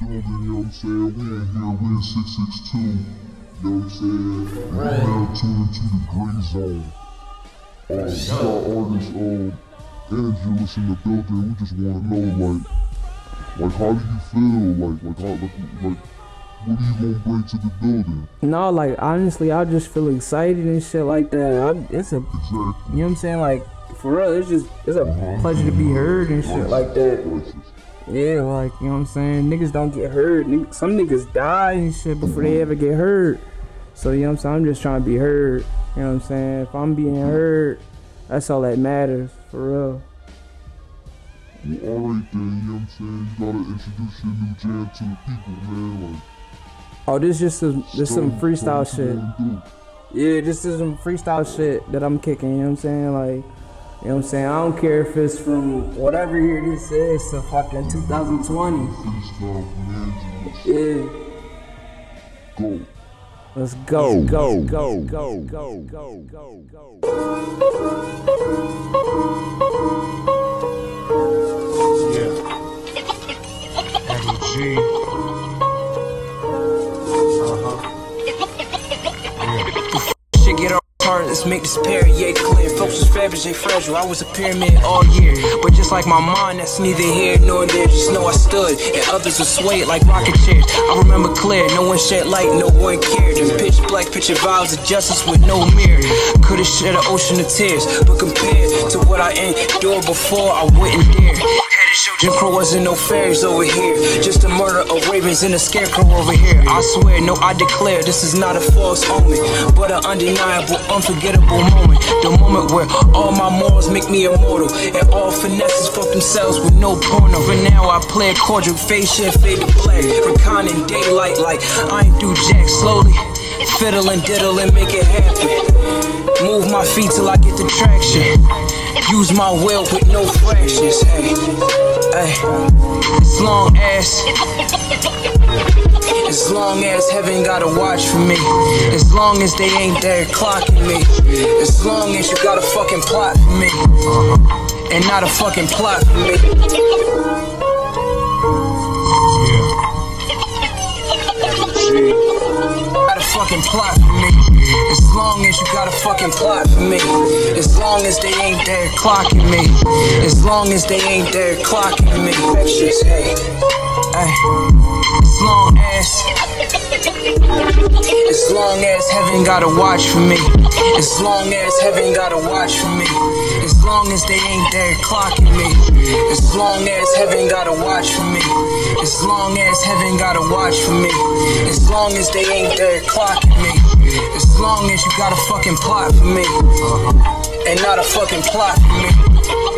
Building, you know what I'm saying? We in here, we in 662. You know what I'm saying? Now the zone. Uh, in the building. We just want to know, like, like, how do you feel? Like, like, how, like, like, what are you gonna bring to the building? No, like honestly, I just feel excited and shit like that. I, it's a, Exactly. you know what I'm saying? Like for real, it's just it's a pleasure to be heard and shit like that. Yeah, like you know what I'm saying. Niggas don't get heard. Some niggas die and shit before they ever get heard. So you know what I'm saying. I'm just trying to be heard. You know what I'm saying. If I'm being heard, that's all that matters for real. Alright then, you know what I'm saying? You gotta introduce your new jam to the people, man. Like, Oh, this just some this some freestyle shit. Yeah, this is some freestyle shit that I'm kicking, you know what I'm saying? Like, you know what I'm saying? I don't care if it's from whatever year this is to fucking 2020. Freestyle from Angeles. Yeah. Go. Let's go, go, go, go, go, go, go, go. Heavy G. make this Perrier clear. Folks was Fabergé fragile, I was a pyramid all year. But just like my mind, that's neither here nor there. Just know I stood, and others were swayed like rocket chairs. I remember clear, no one shed light, no one cared. And pitch black picture vows of justice with no mirror. Could've shed an ocean of tears, but compared to what I endured before, I wouldn't dare. Jim Crow wasn't no fairies over here. Just a murder of ravens and a scarecrow over here. I swear, no, I declare this is not a false omen, but an undeniable, unforgettable moment. The moment where all my morals make me immortal, and all finesses fuck themselves with no porno. For now, I play a cordial face shit, fade to black. Recon daylight, like I ain't do jack slowly. Fiddle and diddle and make it happen. Move my feet till I get the traction. Use my will with no fractions. Hey, hey. As long as, as long as heaven gotta watch for me. As long as they ain't there clocking me. As long as you got a fucking plot for me. And not a fucking plot for me. Got a fucking plot for me. Long as you got a fucking plot for me. As long as they ain't there clocking me. As long as they ain't there clocking me. Infectious, hey. Hey. As long as. As long as heaven gotta watch for me. As long as heaven gotta watch for me. As long as they ain't there clocking me. As long as heaven gotta watch for me. As long as heaven gotta watch for me. As long as they ain't there clocking me. As long as you got a fucking plot for me. And not a fucking plot for me.